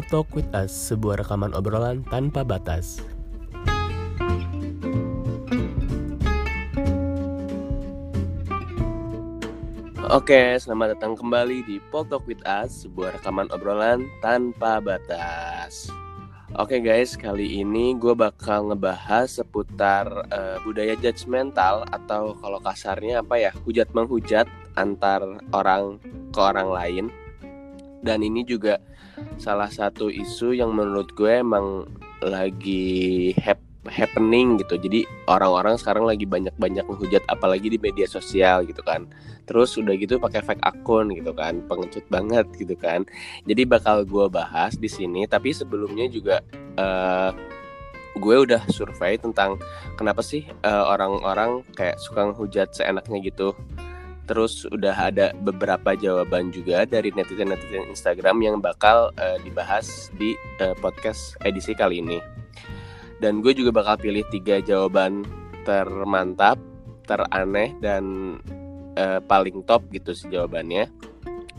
Talk with Us, sebuah rekaman obrolan tanpa batas. Oke, selamat datang kembali di Pop Talk with Us, sebuah rekaman obrolan tanpa batas. Oke guys, kali ini gue bakal ngebahas seputar uh, budaya judgmental atau kalau kasarnya apa ya, hujat menghujat antar orang ke orang lain. Dan ini juga salah satu isu yang menurut gue emang lagi hap happening gitu. Jadi orang-orang sekarang lagi banyak-banyak menghujat apalagi di media sosial gitu kan. Terus udah gitu pakai fake akun gitu kan, pengecut banget gitu kan. Jadi bakal gue bahas di sini. Tapi sebelumnya juga uh, gue udah survei tentang kenapa sih uh, orang-orang kayak suka menghujat seenaknya gitu. Terus udah ada beberapa jawaban juga dari netizen-netizen Instagram yang bakal uh, dibahas di uh, podcast edisi kali ini. Dan gue juga bakal pilih tiga jawaban termantap, teraneh, dan uh, paling top gitu sih jawabannya.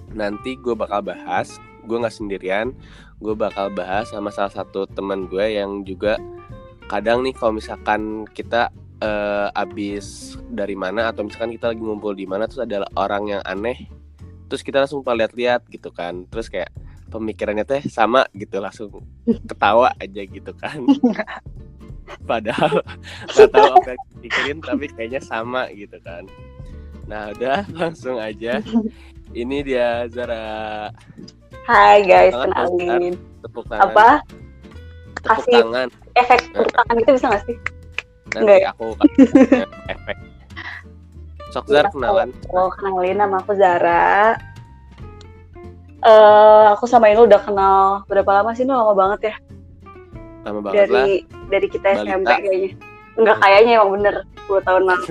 Nanti gue bakal bahas, gue nggak sendirian, gue bakal bahas sama salah satu teman gue yang juga kadang nih kalau misalkan kita uh, abis dari mana atau misalkan kita lagi ngumpul di mana terus adalah orang yang aneh terus kita langsung lihat-lihat gitu kan. Terus kayak pemikirannya teh sama gitu langsung ketawa aja gitu kan. Padahal nggak tahu apa yang dipikirin tapi kayaknya sama gitu kan. Nah udah langsung aja. Ini dia Zara. Hai guys kenalin. tepuk tangan. Apa? Tepuk kasih tangan. efek tepuk tangan gitu bisa gak sih nanti Enggak ya? aku efek sok Zara kenalan oh kenalin nama aku Zara Eh, aku sama Inul udah kenal berapa lama sih? Ini lama banget ya. lama banget lah Dari dari kita Balita. SMP kayaknya. Enggak kayaknya emang bener 10 tahun lalu.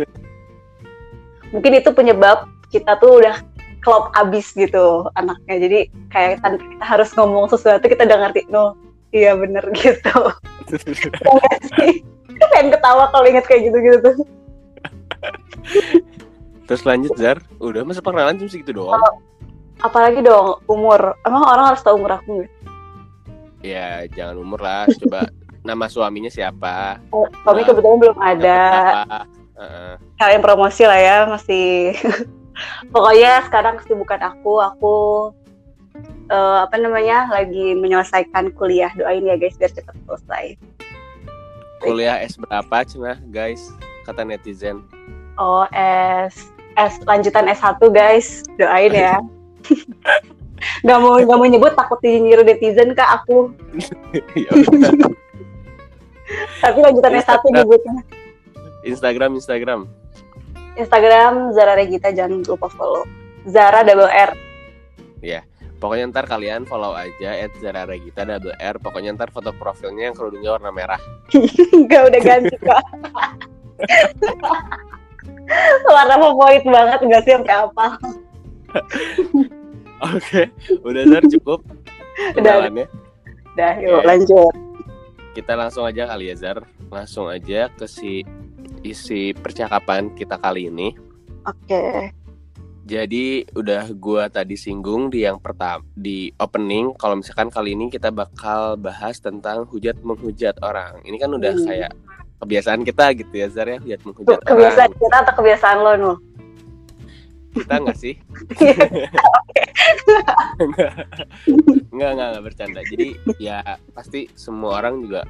Mungkin itu penyebab kita tuh udah klop abis gitu anaknya. Jadi kayak tanpa kita harus ngomong sesuatu kita udah ngerti. No, iya bener gitu. Enggak sih. Pengen ketawa kalau inget kayak gitu-gitu tuh. terus lanjut Zar udah masa perkenalan cuma segitu doang Apalagi dong umur. Emang orang harus tahu umur aku nggak? ya jangan umur lah coba nama suaminya siapa Oh, Suami Nah. kebetulan belum ada. Heeh. kalian promosi lah ya masih pokoknya sekarang kesibukan aku aku eh, apa namanya lagi menyelesaikan kuliah. Doain ya guys biar cepat selesai. Kuliah S berapa cina guys? Kata netizen. Oh S S lanjutan S1 guys. Doain ya. Nggak mau nggak mau nyebut takut dinyiru netizen kak aku. Ya tapi lanjutan S1 Instagram. nyebutnya. Instagram Instagram. Instagram Zara Regita jangan lupa follow. Zara double R pokoknya ntar kalian follow aja at Zara Regita double R pokoknya ntar foto profilnya yang kerudungnya warna merah Enggak udah ganti kak warna favorit banget nggak sih sampai apa oke udah Zar cukup Udah. Udah, yuk Oke. lanjut. kita langsung aja kali ya Zar langsung aja ke si isi percakapan kita kali ini Oke. Jadi udah gua tadi singgung di yang pertama di opening kalau misalkan kali ini kita bakal bahas tentang hujat menghujat orang. Ini kan udah Hmm. kayak kebiasaan kita gitu ya Zar ya hujat menghujat kebiasaan orang. kita atau kebiasaan lo Nul? Kita nggak sih? Nggak nggak nggak bercanda. Jadi ya pasti semua orang juga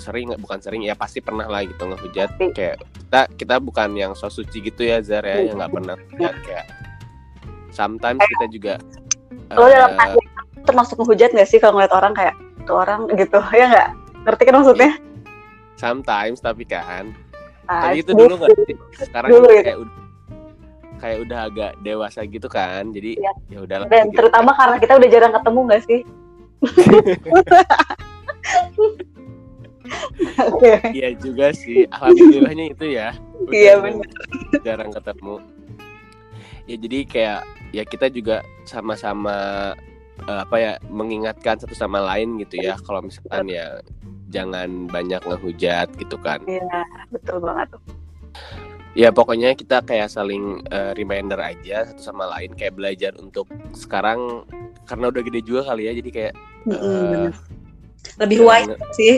sering bukan sering ya pasti pernah lah gitu ngehujat Pasti. kayak kita kita bukan yang so suci gitu ya Zar ya yang nggak pernah hujat kayak sometimes kita juga Lo dalam eh, hati termasuk menghujat gak sih kalau ngeliat orang kayak tuh orang gitu ya nggak? Ngerti kan maksudnya? sometimes tapi kan Ah, tapi itu dulu nggak sekarang Dulu ya. kayak udah kayak udah agak dewasa gitu kan jadi Iya. ya udahlah Dan gitu. terutama karena kita udah jarang ketemu gak sih? Iya juga sih alhamdulillahnya itu ya Iya, jarang- jarang ketemu ya jadi kayak ya kita juga sama-sama eh, apa ya mengingatkan satu sama lain gitu ya kalau misalkan ya jangan banyak ngehujat gitu kan Iya, betul banget. ya pokoknya kita kayak saling eh, reminder aja satu sama lain kayak belajar untuk sekarang karena udah gede juga kali ya jadi kayak Mm-mm, Eh, bener. Lebih jangan- wise sih.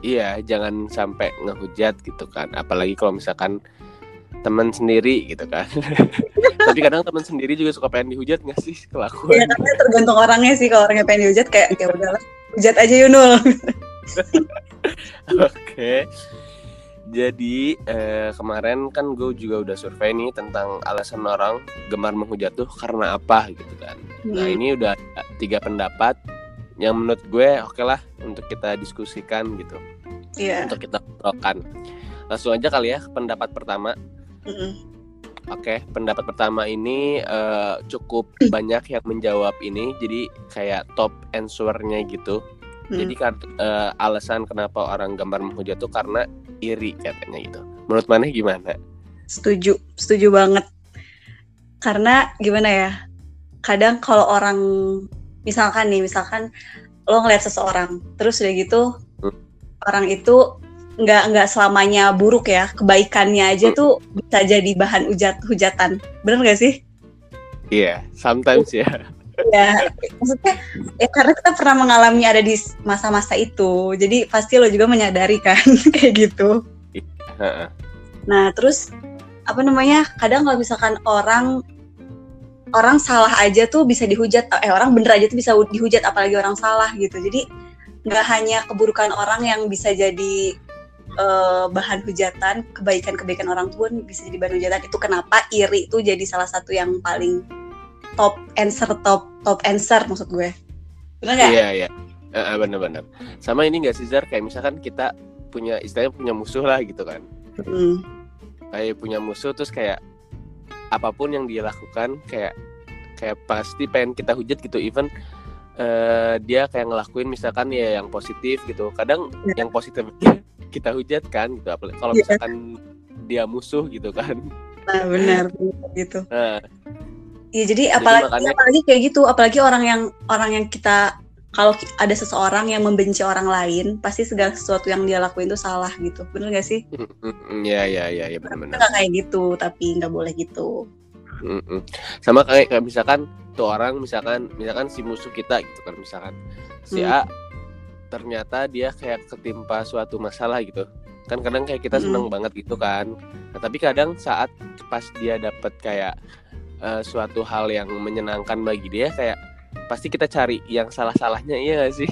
Iya, jangan sampai ngehujat gitu kan. Apalagi kalau misalkan teman sendiri gitu kan. Tapi kadang teman sendiri juga suka pengen dihujat nggak sih Ya kelakuan? karena tergantung orangnya sih kalau orangnya pengen dihujat kayak ya udahlah hujat aja Yunul. Oke. Jadi eh, kemarin kan gue juga udah survei nih tentang alasan orang gemar menghujat tuh karena apa gitu kan. Nah Hmm. ini udah tiga pendapat yang menurut gue oke lah untuk kita diskusikan gitu, Iya. untuk kita obrolkan. Langsung aja kali ya pendapat pertama. Mm-mm. Oke, pendapat pertama ini eh, cukup banyak yang menjawab ini, jadi kayak top answer-nya gitu. Hmm. Jadi kan eh, alasan kenapa orang gambar menghujat tuh karena iri katanya gitu. Menurut mana gimana? Setuju, setuju banget. Karena gimana ya? Kadang kalau orang misalkan nih, misalkan lo ngeliat seseorang, terus udah gitu Hmm. orang itu nggak nggak selamanya buruk ya, kebaikannya aja Hmm. tuh bisa jadi bahan hujat hujatan. Bener gak sih? Iya, sometimes ya. ya maksudnya ya karena kita pernah mengalami ada di masa-masa itu jadi pasti lo juga menyadari kan kayak gitu Heeh. nah terus apa namanya kadang kalau misalkan orang orang salah aja tuh bisa dihujat eh orang bener aja tuh bisa dihujat apalagi orang salah gitu jadi nggak hanya keburukan orang yang bisa jadi eh, bahan hujatan kebaikan-kebaikan orang pun bisa jadi bahan hujatan itu kenapa iri itu jadi salah satu yang paling top answer top top answer maksud gue benar nggak Iya, iya. Heeh, bener-bener. Sama ini nggak sih Zar kayak misalkan kita punya istilahnya punya musuh lah gitu kan. Hmm. Kayak punya musuh terus kayak apa pun yang dia lakukan kayak kayak pasti pengen kita hujat gitu even eh, dia kayak ngelakuin misalkan ya yang positif gitu. Kadang Iya. yang positif kita hujat kan gitu apalagi kalau Iya. misalkan dia musuh gitu kan. nah benar gitu Nah, Iya jadi apalagi makanya- apalagi kayak gitu apalagi orang yang orang yang kita kalau ada seseorang yang membenci orang lain pasti segala sesuatu yang dia lakuin itu salah gitu. Bener gak sih? Mm, ya ya ya ya benar-benar. nggak kayak gitu tapi nggak boleh gitu. Mm-mm. Sama kayak, kayak misalkan tuh orang misalkan misalkan si musuh kita gitu kan misalkan si Hmm. A ternyata dia kayak ketimpa suatu masalah gitu. Kan kadang kayak kita seneng banget gitu kan. Nah, tapi kadang saat pas dia dapat kayak eh, suatu hal yang menyenangkan bagi dia kayak pasti kita cari yang salah-salahnya iya gak sih?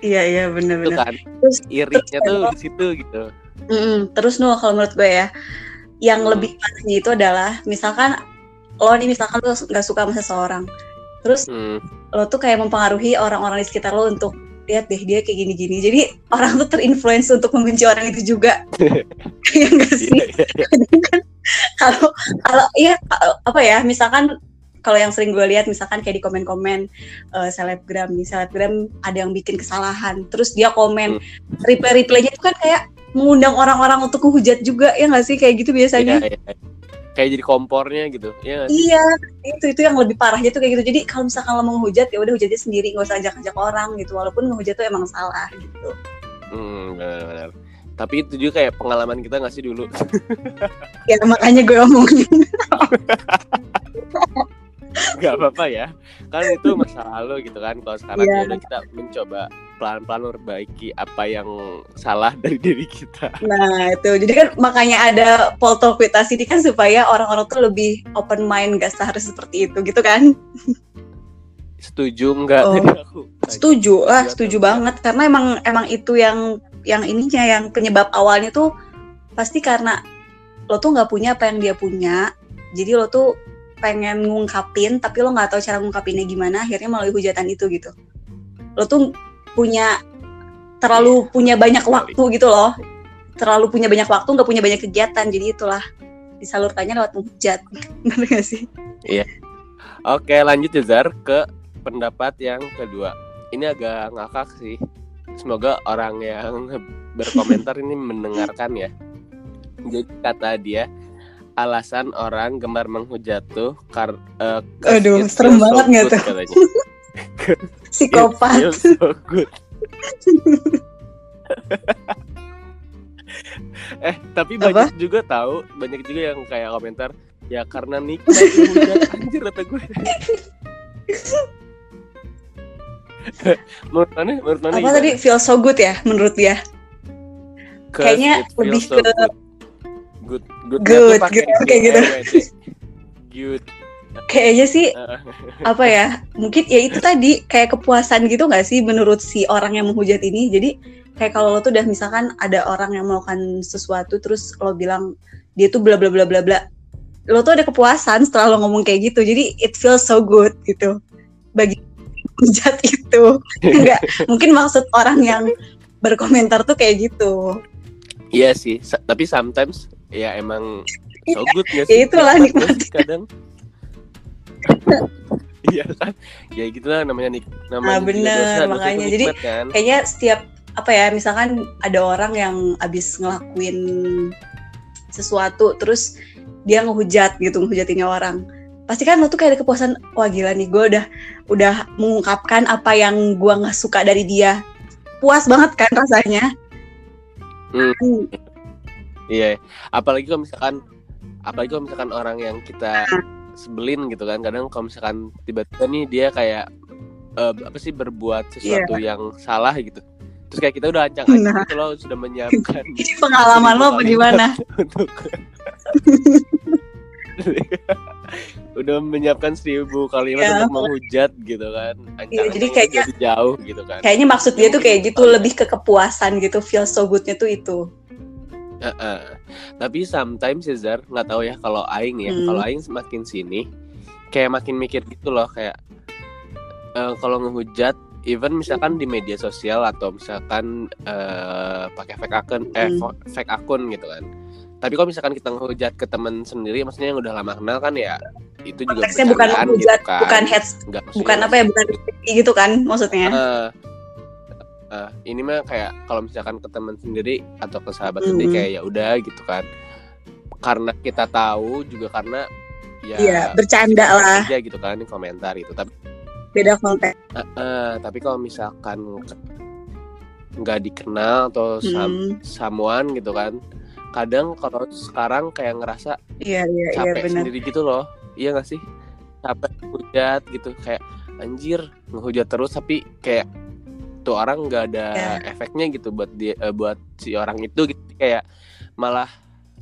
Iya iya itu bener-bener kan terus irinya terus tuh di situ gitu. Mm-mm. terus Nul kalau menurut gue ya yang Hmm. lebih parahnya itu adalah misalkan lo nih misalkan lo nggak suka sama seseorang terus Hmm, lo tuh kayak mempengaruhi orang-orang di sekitar lo untuk lihat deh dia kayak gini-gini. Jadi orang tuh terinfluence untuk membenci orang itu juga. Ya enggak sih? Iya, iya, iya. kalau kalau iya apa ya misalkan kalau yang sering gue lihat misalkan kayak di komen-komen eh, selebgram nih selebgram ada yang bikin kesalahan terus dia komen reply replaynya itu kan kayak mengundang orang-orang untuk menghujat juga ya nggak sih kayak gitu biasanya Iya, iya. kayak jadi kompornya gitu iya sih? iya itu itu yang lebih parahnya tuh kayak gitu jadi kalau misalkan lo mau menghujat ya udah hujatnya sendiri nggak usah ajak-ajak orang gitu walaupun menghujat tuh emang salah gitu Hmm, benar-benar. Tapi itu juga kayak pengalaman kita nggak sih dulu? ya makanya gue omongin Gak apa-apa ya. Kan itu masa lalu gitu kan. Kalau sekarang Iya. ya udah kita mencoba pelan-pelan memperbaiki apa yang salah dari diri kita. Nah itu jadi kan makanya ada poll talk with us ini kan supaya orang-orang tuh lebih open mind gak seharusnya seperti itu gitu kan Setuju nggak? Oh. Aku setuju lah Setuju setuju atau banget karena emang emang itu yang yang ininya yang penyebab awalnya tuh pasti karena lo tuh nggak punya apa yang dia punya jadi lo tuh pengen ngungkapin tapi lo nggak tahu cara ngungkapinnya gimana akhirnya melalui hujatan itu gitu lo tuh punya terlalu punya banyak Sekali. waktu gitu loh terlalu punya banyak waktu nggak punya banyak kegiatan jadi itulah disalurkannya lewat menghujat ngerti gak sih Oke lanjut ya Zar ke pendapat yang kedua. Ini agak ngakak sih. Semoga orang yang berkomentar ini mendengarkan ya. Jadi kata dia alasan orang gemar menghujat tuh kar 'cause Aduh, serem banget nggak tuh? katanya. psikopat so good. eh tapi Apa? banyak juga tahu banyak juga yang kayak komentar ya karena nikmat menghujat anjir kata gue menurut mana menurut mana apa tadi feel so good ya menurut dia kayaknya lebih ke good good good, good kayak gitu. Good. Kayaknya sih apa ya mungkin ya itu tadi kayak kepuasan gitu nggak sih menurut si orang yang menghujat ini? Jadi kayak kalau lo tuh udah misalkan ada orang yang melakukan sesuatu terus lo bilang dia tuh bla bla bla bla bla lo tuh ada kepuasan setelah lo ngomong kayak gitu. Jadi it feels so good gitu bagi hujat itu. Enggak mungkin maksud orang yang berkomentar tuh kayak gitu. Iya sih tapi sometimes ya emang so good ya sih? Itulah nikmati kadang. Iya kan? Ya gitulah namanya nik namanya nah, bener dosa, makanya. dosa jadi kan? kayaknya setiap apa ya misalkan ada orang yang abis ngelakuin sesuatu terus dia ngehujat gitu ngehujatinnya orang. Pasti kan lo tuh kayak ada kepuasan wah gila nih gue udah udah mengungkapkan apa yang gue nggak suka dari dia. Puas banget kan rasanya. Hmm. Iya. Apalagi kalau misalkan apalagi kalau misalkan orang yang kita sebelin gitu kan. Kadang kalau misalkan tiba-tiba nih dia kayak uh, apa sih berbuat sesuatu yeah. yang salah gitu. Terus kayak kita udah ancang-ancang nah. gitu loh sudah menyiapkan pengalaman lo apa gimana? untuk udah menyiapkan seribu kalimat ya, untuk menghujat gitu kan. Iya, jadi kayaknya jauh gitu kan. kayaknya maksud dia tuh kayak gitu lebih ke kepuasan gitu feel so goodnya tuh itu Uh, uh. Tapi sometimes Cesar nggak tahu ya kalau Aing ya, hmm. kalau Aing semakin sini kayak makin mikir gitu loh kayak uh, kalau ngehujat even misalkan di media sosial atau misalkan uh, pakai fake akun eh hmm. fake akun gitu kan. Tapi kalau misalkan kita ngehujat ke teman sendiri maksudnya yang udah lama kenal kan ya itu juga bukan gitu kan. bukan heads, bukan apa ya, bukan gitu kan maksudnya. Uh, uh, ini mah kayak kalau misalkan ke teman sendiri atau ke sahabat mm -hmm. sendiri kayak ya udah gitu kan. Karena kita tahu juga karena ya iya, bercanda lah. aja gitu kan komentar itu tapi beda konteks uh, uh, tapi kalau misalkan nggak dikenal atau sam samuan gitu kan kadang kalau sekarang kayak ngerasa iya, iya, iya capek iya, sendiri gitu loh. Iya gak sih? Capek hujat gitu kayak anjir ngehujat terus tapi kayak tuh orang nggak ada yeah. efeknya gitu buat dia uh, buat si orang itu gitu kayak malah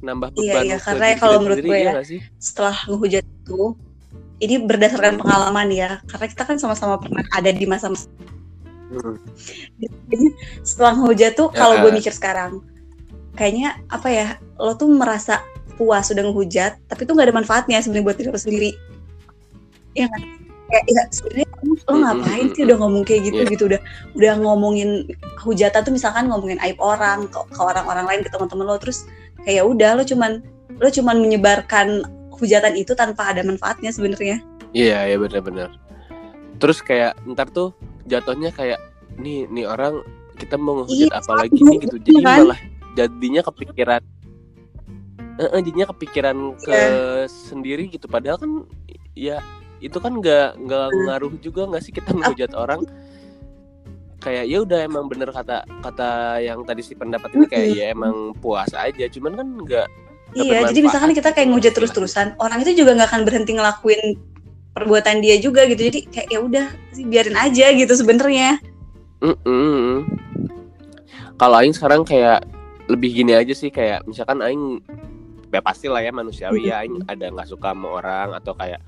nambah iya, beban iya, iya. karena kalau menurut gue ya, ya setelah ngehujat itu ini berdasarkan pengalaman ya karena kita kan sama-sama pernah ada di masa hmm. setelah ngehujat tuh kalau ya, gue mikir sekarang kayaknya apa ya lo tuh merasa puas sudah ngehujat tapi tuh nggak ada manfaatnya sebenarnya buat diri lo sendiri ya kan kayak ya sebenarnya lo ngapain sih udah ngomong kayak gitu yeah. gitu udah udah ngomongin hujatan tuh misalkan ngomongin aib orang ke, ke orang-orang lain ke teman-teman lo terus kayak ya udah lo cuman lo cuman menyebarkan hujatan itu tanpa ada manfaatnya sebenarnya iya yeah, iya yeah, benar-benar terus kayak ntar tuh jatuhnya kayak nih nih orang kita mau ngehujat iya, apa lagi nih gitu jadi kan? malah jadinya kepikiran uh, jadinya kepikiran ke yeah. sendiri gitu padahal kan ya itu kan nggak nggak hmm. ngaruh juga nggak sih kita menghujat orang? Kayak ya udah emang bener kata kata yang tadi si pendapat ini kayak ya emang puas aja. Cuman kan nggak iya jadi misalkan kita kayak ngehujat terus terusan orang itu juga nggak akan berhenti ngelakuin perbuatan dia juga gitu. Jadi kayak ya udah sih biarin aja gitu sebenarnya. Mm -mm. kalau Aing sekarang kayak lebih gini aja sih kayak misalkan Aing ya pasti lah ya manusiawi ya Aing ada nggak suka sama orang atau kayak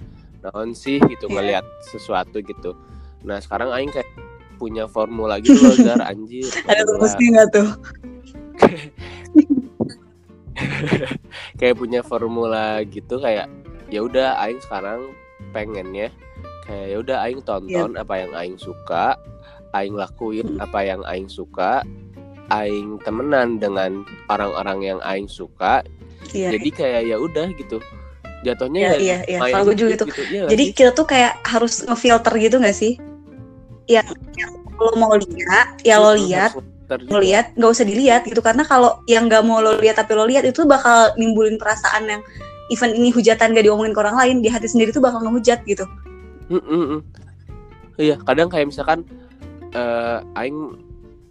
naon sih gitu yeah. ngelihat sesuatu gitu nah sekarang aing kayak punya formula gitu loh Zar anjir ada rumusnya nggak tuh kayak punya formula gitu kayak ya udah aing sekarang pengennya kayak ya udah aing tonton yeah. apa yang aing suka aing lakuin hmm. apa yang aing suka aing temenan dengan orang-orang yang aing suka yeah. jadi kayak ya udah gitu jatuhnya ya, ya iya iya kalau gue juga gitu, gitu. Ya, jadi sih? kita tuh kayak harus ngefilter gitu gak sih yang, yang lo mau lihat ya lo lihat lo lihat nggak usah dilihat gitu karena kalau yang nggak mau lo lihat tapi lo lihat itu bakal nimbulin perasaan yang event ini hujatan gak diomongin ke orang lain di hati sendiri tuh bakal ngehujat gitu mm -mm. iya kadang kayak misalkan uh, aing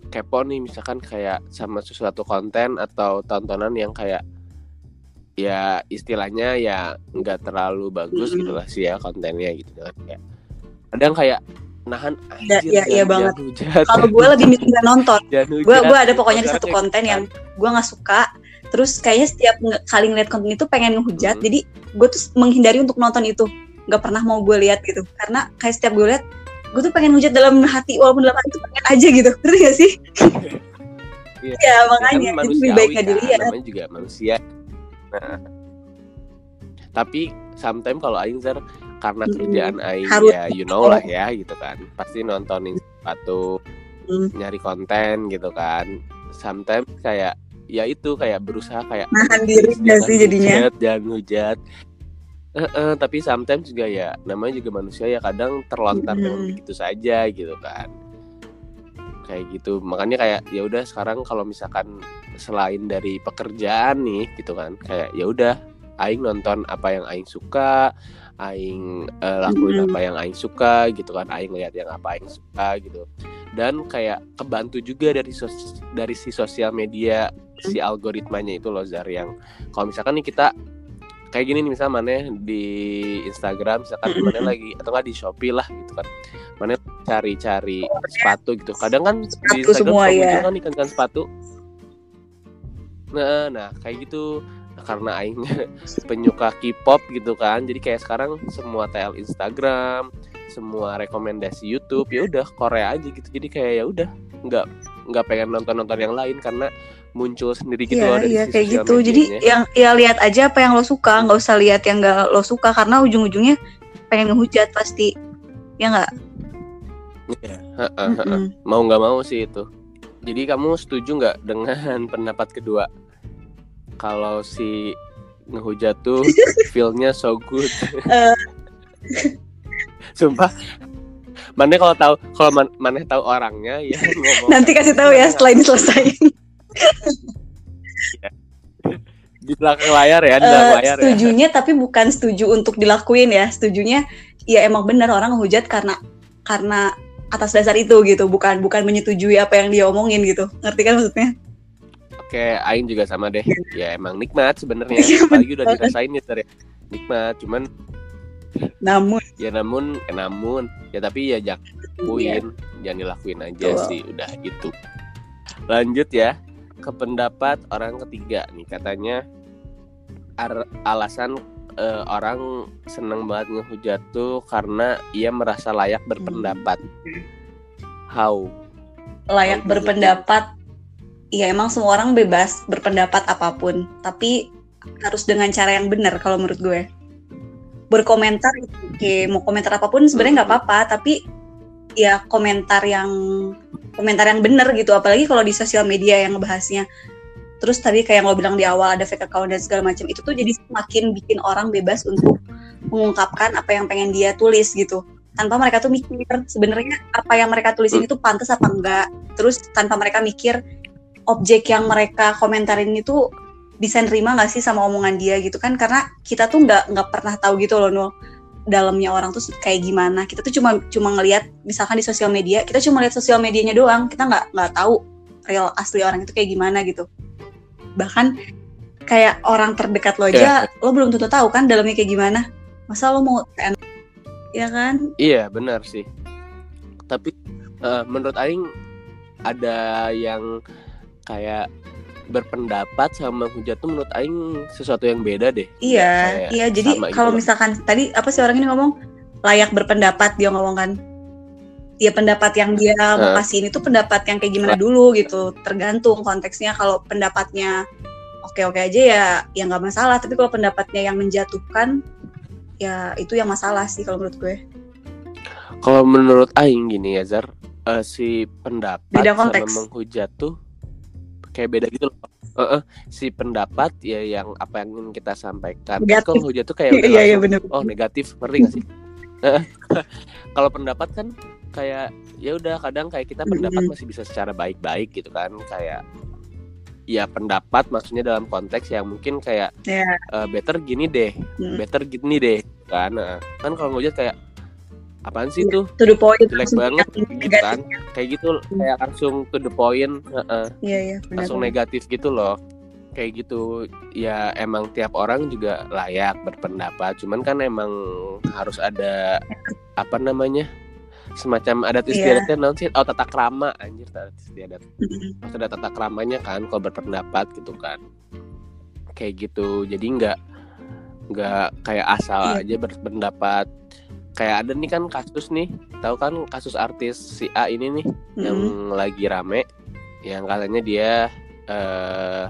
kepo nih misalkan kayak sama sesuatu konten atau tontonan yang kayak ya istilahnya ya nggak terlalu bagus mm -hmm. gitu lah sih ya kontennya gitu kan kayak kadang kayak nahan anjir iya- iya jangan- banget. kalau gue lebih nggak nonton. Gue gue ada pokoknya di satu konten yang gue nggak suka. Terus kayaknya setiap kali ngeliat konten itu pengen ngehujat Hmm. jadi gue tuh menghindari untuk nonton itu. Nggak pernah mau gue lihat gitu. Karena kayak setiap gue lihat gue tuh pengen hujat dalam hati. Walaupun dalam hati itu pengen aja gitu. Ngerti gak sih? Iya. ya Ya kan makanya jadi lebih baik nggak kan, dilihat. namanya juga manusia nah tapi sometimes kalau aing Zer, karena kerjaan aing Harus. ya you know lah ya gitu kan pasti nontonin sepatu Mm. nyari konten gitu kan sometimes kayak ya itu kayak berusaha kayak nahan diri "Please, nggak jangan sih jadinya hujat, jangan hujat Eh, eh, tapi sometimes juga ya namanya juga manusia ya kadang terlontar dengan Mm. begitu saja gitu kan kayak gitu makanya kayak ya udah sekarang kalau misalkan selain dari pekerjaan nih gitu kan. Kayak ya udah aing nonton apa yang aing suka aing eh, lakuin Mm. apa yang aing suka gitu kan. Aing lihat yang apa aing suka gitu. Dan kayak kebantu juga dari sos- dari si sosial media si algoritmanya itu loh Zar yang kalau misalkan nih kita kayak gini nih misalnya mana di Instagram misalkan mana lagi atau nggak di Shopee lah gitu kan. Mana cari-cari sepatu gitu. Kadang kan di Sepatu Instagram semua, ya. kan ikan sepatu nah nah kayak gitu Nah, karena aing penyuka K-pop gitu kan jadi kayak sekarang semua TL Instagram semua rekomendasi YouTube ya udah Korea aja gitu jadi kayak ya udah nggak nggak pengen nonton nonton yang lain karena muncul sendiri gitu Iya loh dari iya kayak gitu. Jadi yang ya lihat aja apa yang lo suka, nggak usah lihat yang nggak lo suka karena ujung-ujungnya pengen ngehujat pasti. Ya nggak? Iya, heeh, heeh. Mm-mm. mau nggak mau sih itu jadi kamu setuju nggak dengan pendapat kedua kalau si ngehujat tuh feelnya so good Eh. sumpah mana kalau tahu kalau man, mana tahu orangnya ya ngomong Nanti kasih tahu ya setelah ini selesai. di belakang layar ya di Eh, belakang layar ya setujunya tapi bukan setuju untuk dilakuin ya. Setujunya ya emang benar orang ngehujat karena karena atas dasar itu gitu, bukan bukan menyetujui apa yang dia omongin gitu. Ngerti kan maksudnya? oke Aing juga sama deh ya emang nikmat sebenarnya Iya, apalagi udah dirasain ya Ter, ya. nikmat cuman Namun ya namun eh, namun ya tapi ya jangan lakuin jangan dilakuin aja Iya. Betul. sih udah gitu lanjut ya ke pendapat orang ketiga nih katanya alasan eh, orang seneng banget ngehujat tuh karena ia merasa layak berpendapat. How? Layak gitu. berpendapat ya emang semua orang bebas berpendapat apa pun tapi harus dengan cara yang benar kalau menurut gue. Berkomentar itu oke mau komentar apa pun sebenarnya nggak apa-apa tapi ya komentar yang komentar yang benar gitu apalagi kalau di sosial media yang ngebahasnya terus tadi kayak yang lo bilang di awal ada fake account dan segala macam itu tuh jadi semakin bikin orang bebas untuk mengungkapkan apa yang pengen dia tulis gitu. Tanpa mereka tuh mikir sebenarnya apa yang mereka tulis ini tuh pantas apa enggak. Terus tanpa mereka mikir objek yang mereka komentarin itu bisa nerima nggak sih sama omongan dia gitu kan? Karena kita tuh nggak nggak pernah tahu gitu loh Nul dalamnya orang tuh kayak gimana. Kita tuh cuma cuma ngelihat misalkan di sosial media kita cuma lihat sosial medianya doang. Kita nggak nggak tahu real asli orang itu kayak gimana gitu bahkan kayak orang terdekat lo aja lo belum tentu tahu kan dalamnya kayak gimana masa lo mau ya kan Iya benar sih. Tapi eh, menurut Aing ada yang kayak berpendapat sama hujat tuh menurut Aing sesuatu yang beda deh. Iya, Kayak iya. Jadi gitu kalau misalkan tadi apa sih orang ini ngomong layak berpendapat dia ngomong kan? Ya pendapat yang dia mau Hah? kasih ini tuh pendapat yang kayak gimana dulu gitu. Tergantung konteksnya. Kalau pendapatnya oke-oke aja ya ya nggak masalah. Tapi kalau pendapatnya yang menjatuhkan ya itu yang masalah sih kalau menurut gue. Kalau menurut Aing gini ya Zar, eh, si pendapat Beda sama konteks. menghujat tuh kayak beda gitu loh. Eh, eh, si pendapat ya yang apa yang ingin kita sampaikan. Negatif. Kalau hujat tuh kayak Iya iya benar. oh negatif, ngerti gak sih? Kalau pendapat kan kayak ya udah kadang kayak kita pendapat masih bisa secara baik-baik gitu kan kayak ya pendapat maksudnya dalam konteks yang mungkin kayak Ya. eh, better gini deh, Mm. better gini deh kan. Nah, kan kalau ngehujat kayak apaan sih Iya. tuh To the point. jelek banget gitu kan kayak gitu kayak langsung to the point Iya iya benar. langsung negatif gitu loh kayak gitu ya emang tiap orang juga layak berpendapat cuman kan emang harus ada apa namanya semacam adat Iya. istiadatnya non sih oh tata krama anjir adat istiadat ada tata kramanya kan kalau berpendapat gitu kan kayak gitu jadi nggak nggak kayak asal Iya. aja berpendapat kayak ada nih kan kasus nih tahu kan kasus artis si A ini nih yang Mm-mm. lagi rame yang katanya dia eh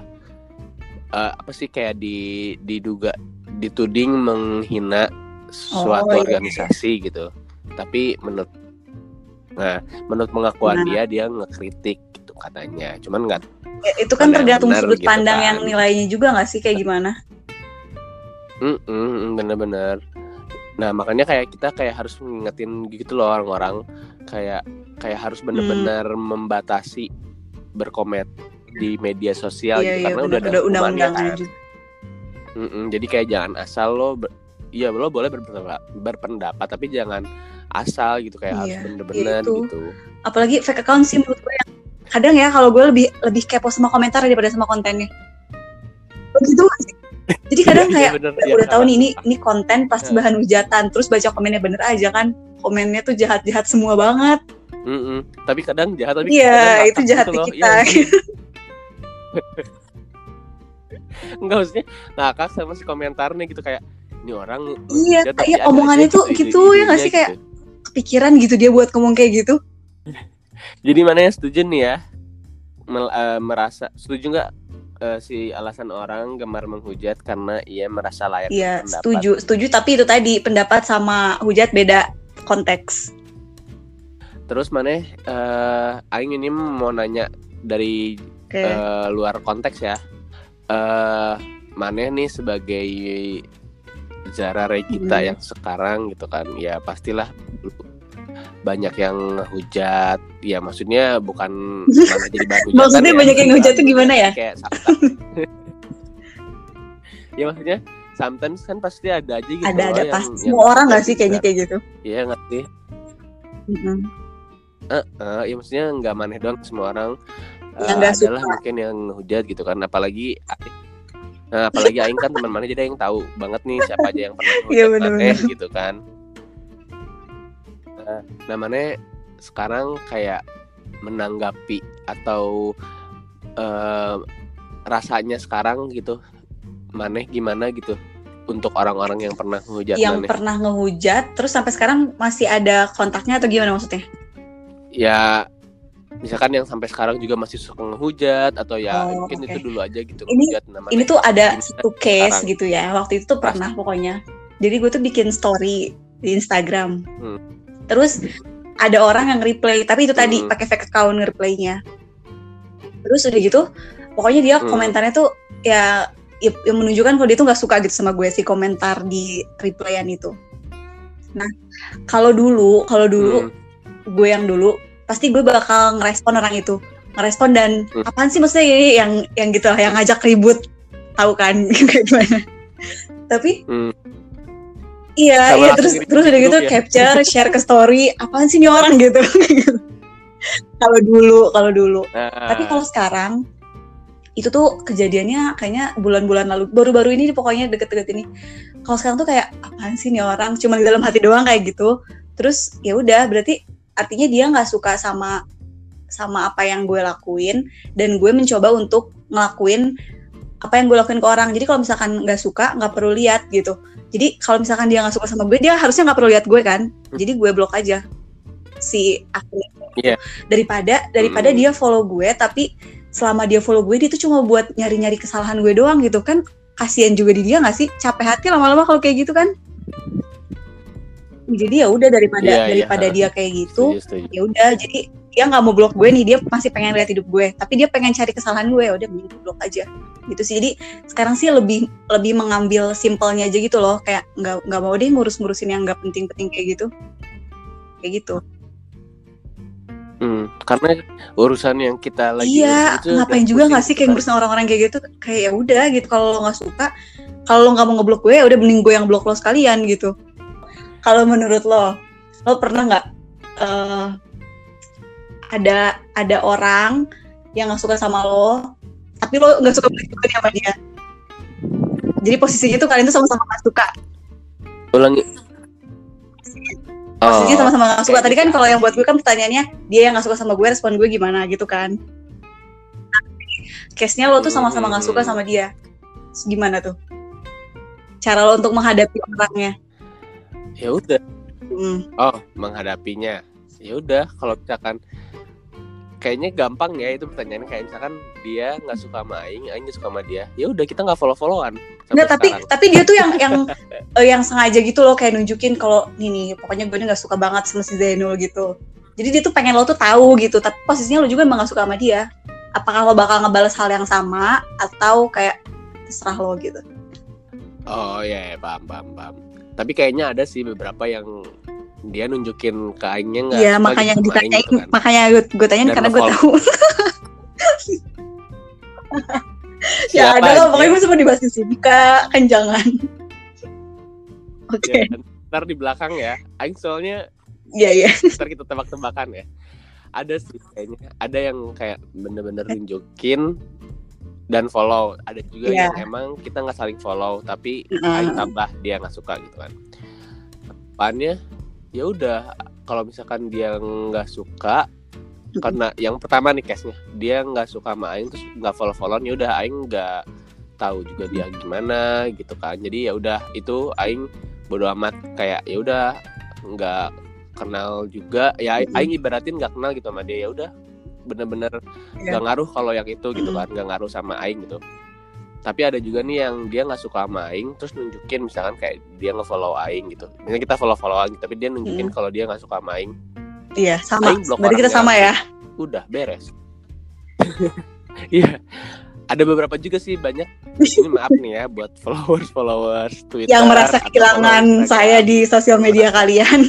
eh, apa sih kayak di diduga dituding menghina suatu Oh, iya. organisasi gitu tapi menurut nah menurut pengakuan Nah. dia dia ngekritik gitu katanya cuman nggak Ya, itu kan tergantung sudut gitu pandang kan. yang nilainya juga nggak sih kayak gimana Mm, mm, mm, bener-bener. Nah makanya kayak kita kayak harus ngingetin gitu loh orang-orang kayak kayak harus bener-bener Hmm. membatasi berkoment di media sosial iya gitu iya karena udah ada udah hukumannya undang-undangnya kan. juga Mm-mm, jadi kayak jangan asal lo ber- Iya lo boleh berpendapat, berpendapat tapi jangan asal gitu kayak harus Iya, bener-bener itu. gitu. apalagi fake account sih menurut gue yang kadang ya kalau gue lebih lebih kepo sama komentar daripada sama kontennya begitu sih? Jadi kadang Iya, kayak bener, udah, iya, udah tahu nih ini ini konten pasti Nah. bahan hujatan terus baca komennya bener aja kan? Komennya tuh jahat-jahat semua banget. Mm-mm. Tapi kadang jahat tapi iya itu jahatnya gitu kita. Iya, Enggak maksudnya ngakak sama si komentarnya gitu kayak ini orang Iya, kayak omongannya tuh gitu ya nggak sih, kayak- gitu. Kepikiran gitu dia buat ngomong kayak gitu. Jadi mana yang setuju nih ya? Mel- eh, merasa setuju nggak eh, si alasan orang gemar menghujat karena ia merasa layak iya setuju setuju. Tapi itu tadi pendapat sama hujat beda konteks. Terus mana eh Aing ini mau nanya dari oke. eh, luar konteks ya. Eh mana nih sebagai Zara Regita Hmm. yang sekarang gitu kan? Ya pastilah banyak yang hujat ya maksudnya bukan jadi bahan hujatan Maksudnya ya, banyak yang hujat tuh gimana ya? kayak ya maksudnya sometimes kan pasti ada aja gitu ada ada pasti semua orang nggak sih kayaknya kayak gitu iya ngerti Mm-mm. Eh, ya maksudnya nggak maneh doang semua orang eh, Yang nggak adalah suka. mungkin yang hujat gitu kan apalagi nah, apalagi aing kan teman mana jadi yang tahu banget nih siapa aja yang pernah hujat Iya, bener-bener. maneh gitu kan maneh sekarang kayak menanggapi atau eh, rasanya sekarang gitu maneh gimana gitu untuk orang-orang yang pernah hujat yang maneh pernah ngehujat terus sampai sekarang masih ada kontaknya atau gimana maksudnya ya misalkan yang sampai sekarang juga masih suka ngehujat atau ya Oh, mungkin oke. itu dulu aja gitu Ini- ngehujat namanya ini tuh ada satu case sekarang. gitu ya waktu itu tuh pernah pokoknya jadi gue tuh bikin story di Instagram Hmm. Terus ada orang yang replay tapi itu tadi Hmm. pakai fake account replaynya terus udah gitu pokoknya dia Hmm. komentarnya tuh ya ya, yang menunjukkan kalau dia tuh nggak suka gitu sama gue sih komentar di replayan itu nah kalau dulu kalau dulu Hmm. gue yang dulu pasti gue bakal ngerespon orang itu ngerespon dan Hmm. apaan sih maksudnya ini yang yang gitu lah yang ngajak ribut tahu kan kayak gimana tapi Hmm. Iya Sama iya terus terus udah gitu grup ya? capture share ke story apaan sih ini orang? gitu. Kalau dulu kalau dulu. Nah, tapi kalau sekarang itu tuh kejadiannya kayaknya bulan-bulan lalu baru-baru ini pokoknya deket-deket ini. Kalau sekarang tuh kayak apaan sih nih orang? Cuma di dalam hati doang kayak gitu. Terus ya udah berarti artinya dia nggak suka sama sama apa yang gue lakuin dan gue mencoba untuk ngelakuin apa yang gue lakuin ke orang. Jadi kalau misalkan nggak suka nggak perlu lihat gitu jadi kalau misalkan dia nggak suka sama gue dia harusnya nggak perlu lihat gue kan jadi gue blok aja si akun. Iya. daripada daripada Hmm. dia follow gue tapi selama dia follow gue dia tuh cuma buat nyari-nyari kesalahan gue doang gitu kan kasihan juga di dia nggak sih capek hati lama-lama kalau kayak gitu kan jadi ya udah daripada Iya, iya. daripada dia kayak gitu ya udah jadi dia nggak mau blok gue nih dia masih pengen lihat hidup gue tapi dia pengen cari kesalahan gue udah mending blok aja gitu sih. Jadi sekarang sih lebih lebih mengambil simpelnya aja gitu loh kayak nggak nggak mau deh ngurus-ngurusin yang nggak penting-penting kayak gitu. Kayak gitu. Hmm, karena urusan yang kita lagi iya itu ngapain juga nggak sih kayak ngurusin orang-orang kayak gitu? Kayak ya udah gitu kalau lo nggak suka kalau lo nggak mau ngeblok gue ya udah mending gue yang blok lo sekalian gitu. Kalau menurut lo lo pernah nggak eh, ada ada orang yang nggak suka sama lo tapi lo nggak suka nih sama dia. Jadi posisinya tuh kalian tuh sama-sama nggak suka. Ulangi. Posisinya Oh, sama-sama nggak suka. tadi kan kalau yang buat gue kan pertanyaannya dia yang nggak suka sama gue respon gue gimana gitu kan. Case nya lo tuh sama-sama nggak suka Hmm. sama dia. Terus gimana tuh? Cara lo untuk menghadapi orangnya. Ya udah. Hmm. oh menghadapinya. Ya udah kalau misalkan kayaknya gampang ya itu pertanyaan kayak misalkan dia nggak suka sama Aing Aing suka sama dia ya udah kita nggak follow followan Nggak, tapi tapi dia tuh yang yang eh, yang sengaja gitu loh kayak nunjukin kalau nih nih pokoknya gue nggak suka banget sama si Zainul gitu. Jadi dia tuh pengen lo tuh tahu gitu tapi posisinya lo juga emang gak suka sama dia. Apakah lo bakal ngebales hal yang sama atau kayak terserah lo gitu? Oh ya, ya paham paham paham. Tapi kayaknya ada sih beberapa yang dia nunjukin ke Aingnya nggak? Iya makanya gitu ditanyain gitu kan. makanya gue, gue tanyain Dan karena gue tahu. Ya ada lah pokoknya gue sempat dibahas di sini kak. Kan jangan. Oke. Ya, ntar di belakang ya. Aing soalnya iya iya. ntar kita tebak-tebakan ya. Ada sih kayaknya. Ada yang kayak bener-bener nunjukin dan follow. Ada juga Iya. yang emang kita nggak saling follow tapi. Aing tambah dia nggak suka gitu kan. Depannya ya udah kalau misalkan dia nggak suka karena yang pertama nih case-nya dia nggak suka sama Aing terus nggak follow followan ya udah Aing nggak tahu juga dia gimana gitu kan. Jadi ya udah itu Aing bodo amat kayak ya udah nggak kenal juga ya Aing- ibaratin nggak kenal gitu sama dia ya udah bener-bener Iya. nggak ngaruh kalau yang itu gitu kan nggak ngaruh sama Aing gitu tapi ada juga nih yang dia nggak suka sama Aing terus nunjukin misalkan kayak dia nge-follow Aing gitu. Misalnya kita follow followan tapi dia nunjukin Mm. kalau dia nggak suka sama Aing. Iya sama. Aing blok berarti kita sama ya? Udah beres. Iya. Ada beberapa juga sih banyak. Ini maaf nih ya buat followers followers Twitter yang merasa kehilangan saya di sosial media kalian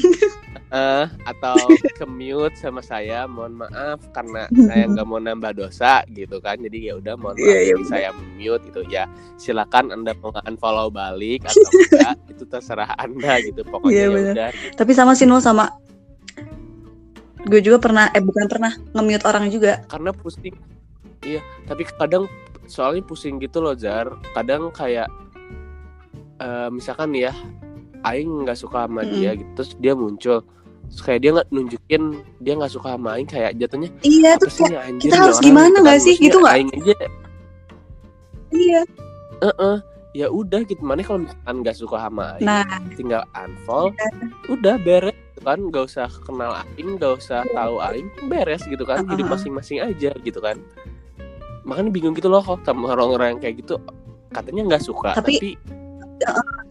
eh, atau commute sama saya mohon maaf karena saya nggak mau nambah dosa gitu kan. Jadi ya udah mohon maaf Iya, iya, jadi saya mute gitu. Ya silakan anda mau unfollow balik atau enggak itu terserah anda gitu. Pokoknya Iya, ya udah tapi sama sih Nul sama gue juga pernah eh bukan pernah nge-mute orang juga. Karena pusing. Iya tapi kadang soalnya pusing gitu loh Zar. Kadang kayak eh, misalkan ya Aing nggak suka sama Mm-mm. dia gitu terus dia muncul terus kayak dia nggak nunjukin dia nggak suka sama Aing kayak jatuhnya iya tuh kayak anjir kita harus gimana nggak sih? Gitu nggak? Aing aja. Iya. Eh ya udah gitu mana kalau misalkan nggak suka sama Aing nah. tinggal unfollow udah beres gitu kan nggak usah kenal Aing nggak usah tahu Aing beres gitu kan hidup Uh-uh. masing-masing aja gitu kan. Makanya bingung gitu loh kok sama orang-orang yang kayak gitu katanya nggak suka Tapi- tapi,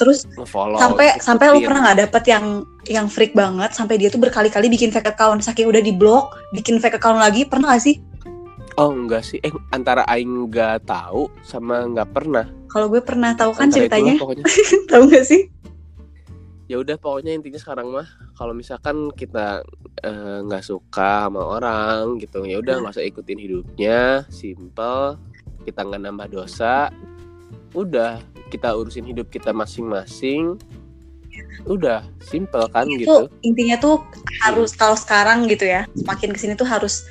terus nge-follow sampai ngikutin. sampai lu pernah nggak dapet yang yang freak banget sampai dia tuh berkali-kali bikin fake account saking udah di blok bikin fake account lagi pernah gak sih? Oh enggak sih. Eh antara Aing nggak tahu sama nggak pernah. Kalau gue pernah tahu kan Antara ceritanya? tahu gak sih? Ya udah pokoknya intinya sekarang mah kalau misalkan kita eh, nggak suka sama orang gitu ya udah nggak usah ikutin hidupnya simple. Kita nggak nambah dosa udah kita urusin hidup kita masing-masing. Udah simple kan itu gitu. intinya tuh harus kalau sekarang gitu ya semakin ke sini tuh harus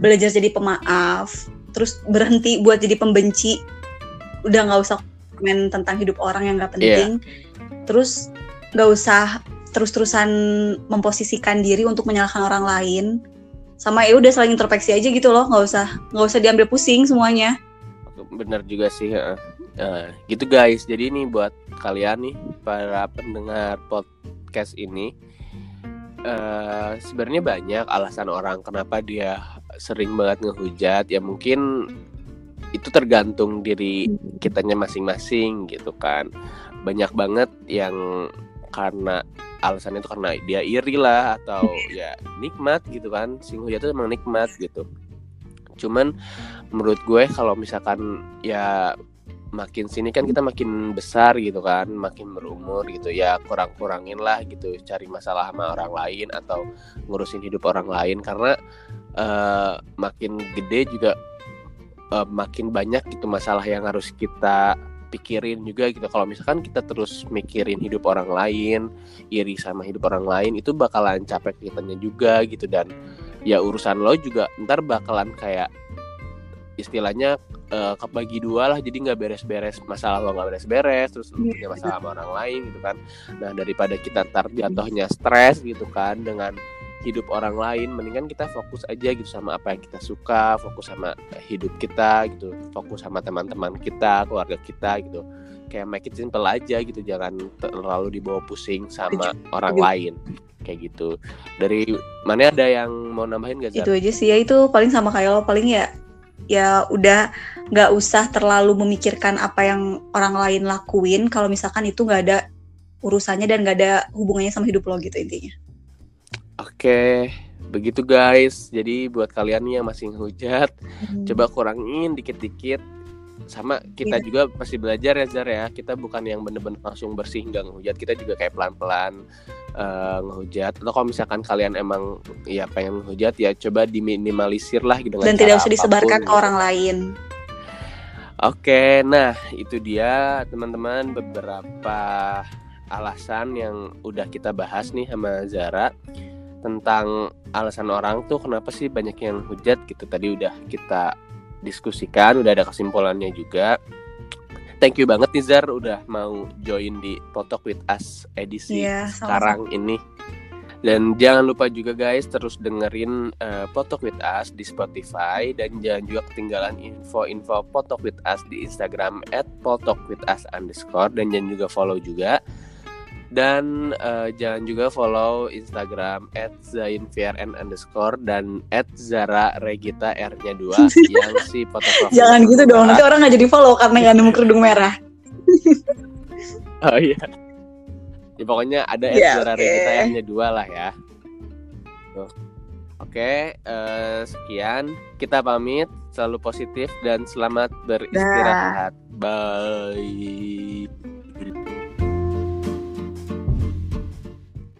belajar jadi pemaaf terus berhenti buat jadi pembenci. Udah nggak usah komen tentang hidup orang yang nggak penting. Terus nggak usah terus-terusan memposisikan diri untuk menyalahkan orang lain. Sama ya udah saling introspeksi aja gitu loh nggak usah nggak usah diambil pusing semuanya. Bener juga sih heeh. Nah, gitu guys jadi ini buat kalian nih para pendengar podcast ini. Eh sebenarnya banyak alasan orang kenapa dia sering banget ngehujat. Ya mungkin itu tergantung diri kitanya masing-masing gitu kan. Banyak banget yang karena alasannya itu karena dia iri lah atau ya nikmat gitu kan. Sing hujat itu emang nikmat gitu. Cuman menurut gue kalau misalkan ya makin sini kan kita makin besar gitu kan makin berumur gitu. Ya kurang-kurangin lah gitu cari masalah sama orang lain atau ngurusin hidup orang lain. Karena eh, makin gede juga eh, makin banyak gitu masalah yang harus kita pikirin juga gitu. Kalau misalkan kita terus mikirin hidup orang lain iri sama hidup orang lain itu bakalan capek kitanya juga gitu. Dan ya urusan lo juga ntar bakalan kayak istilahnya uh, kebagi dua lah jadi nggak beres-beres masalah lo nggak beres-beres terus lo Iya, punya masalah sama orang lain gitu kan. Nah daripada kita ntar jatuhnya stres gitu kan dengan hidup orang lain mendingan kita fokus aja gitu sama apa yang kita suka fokus sama hidup kita gitu. Fokus sama teman-teman kita keluarga kita gitu. Kayak make it simple aja gitu jangan terlalu dibawa pusing sama orang Setuju. lain. Kayak gitu. Dari mana ada yang mau nambahin gak Zar? itu aja sih ya itu paling sama kayak lo paling ya ya udah nggak usah terlalu memikirkan apa yang orang lain lakuin kalau misalkan itu nggak ada urusannya dan nggak ada hubungannya sama hidup lo gitu intinya Oke, begitu guys. Jadi buat kalian yang masih ngehujat, Hmm. coba kurangin dikit-dikit. Sama kita Iya. juga pasti belajar ya Zar ya. Kita bukan yang bener-bener langsung bersih nggak ngehujat. Kita juga kayak pelan-pelan eh, ngehujat. Atau kalau misalkan kalian emang ya pengen ngehujat ya coba diminimalisir lah gitu dengan dan tidak usah disebarkan apa pun ke orang lain Oke, nah itu dia teman-teman beberapa alasan yang udah kita bahas nih sama Zara tentang alasan orang tuh kenapa sih banyak yang hujat gitu tadi udah kita diskusikan, udah ada kesimpulannya juga. Thank you banget nih Zar udah mau join di Potok with Us edisi sama-sama. sekarang ini. Dan jangan lupa juga guys terus dengerin eh, Potok with Us di Spotify dan jangan juga ketinggalan info-info Potok with Us di Instagram @potokwithus underscore dan jangan juga follow juga dan eh, jangan juga follow Instagram @zainvrn underscore dan @zara_regita r-nya 2 yang si fotografer jangan gitu dong nanti orang nggak jadi follow karena nggak nemu kerudung merah Oh iya. Ya, pokoknya ada Ya, Zara oke. Regita R-nya dua lah ya. Tuh. Oke, eh, sekian. Kita pamit. Selalu positif dan selamat beristirahat. Bye.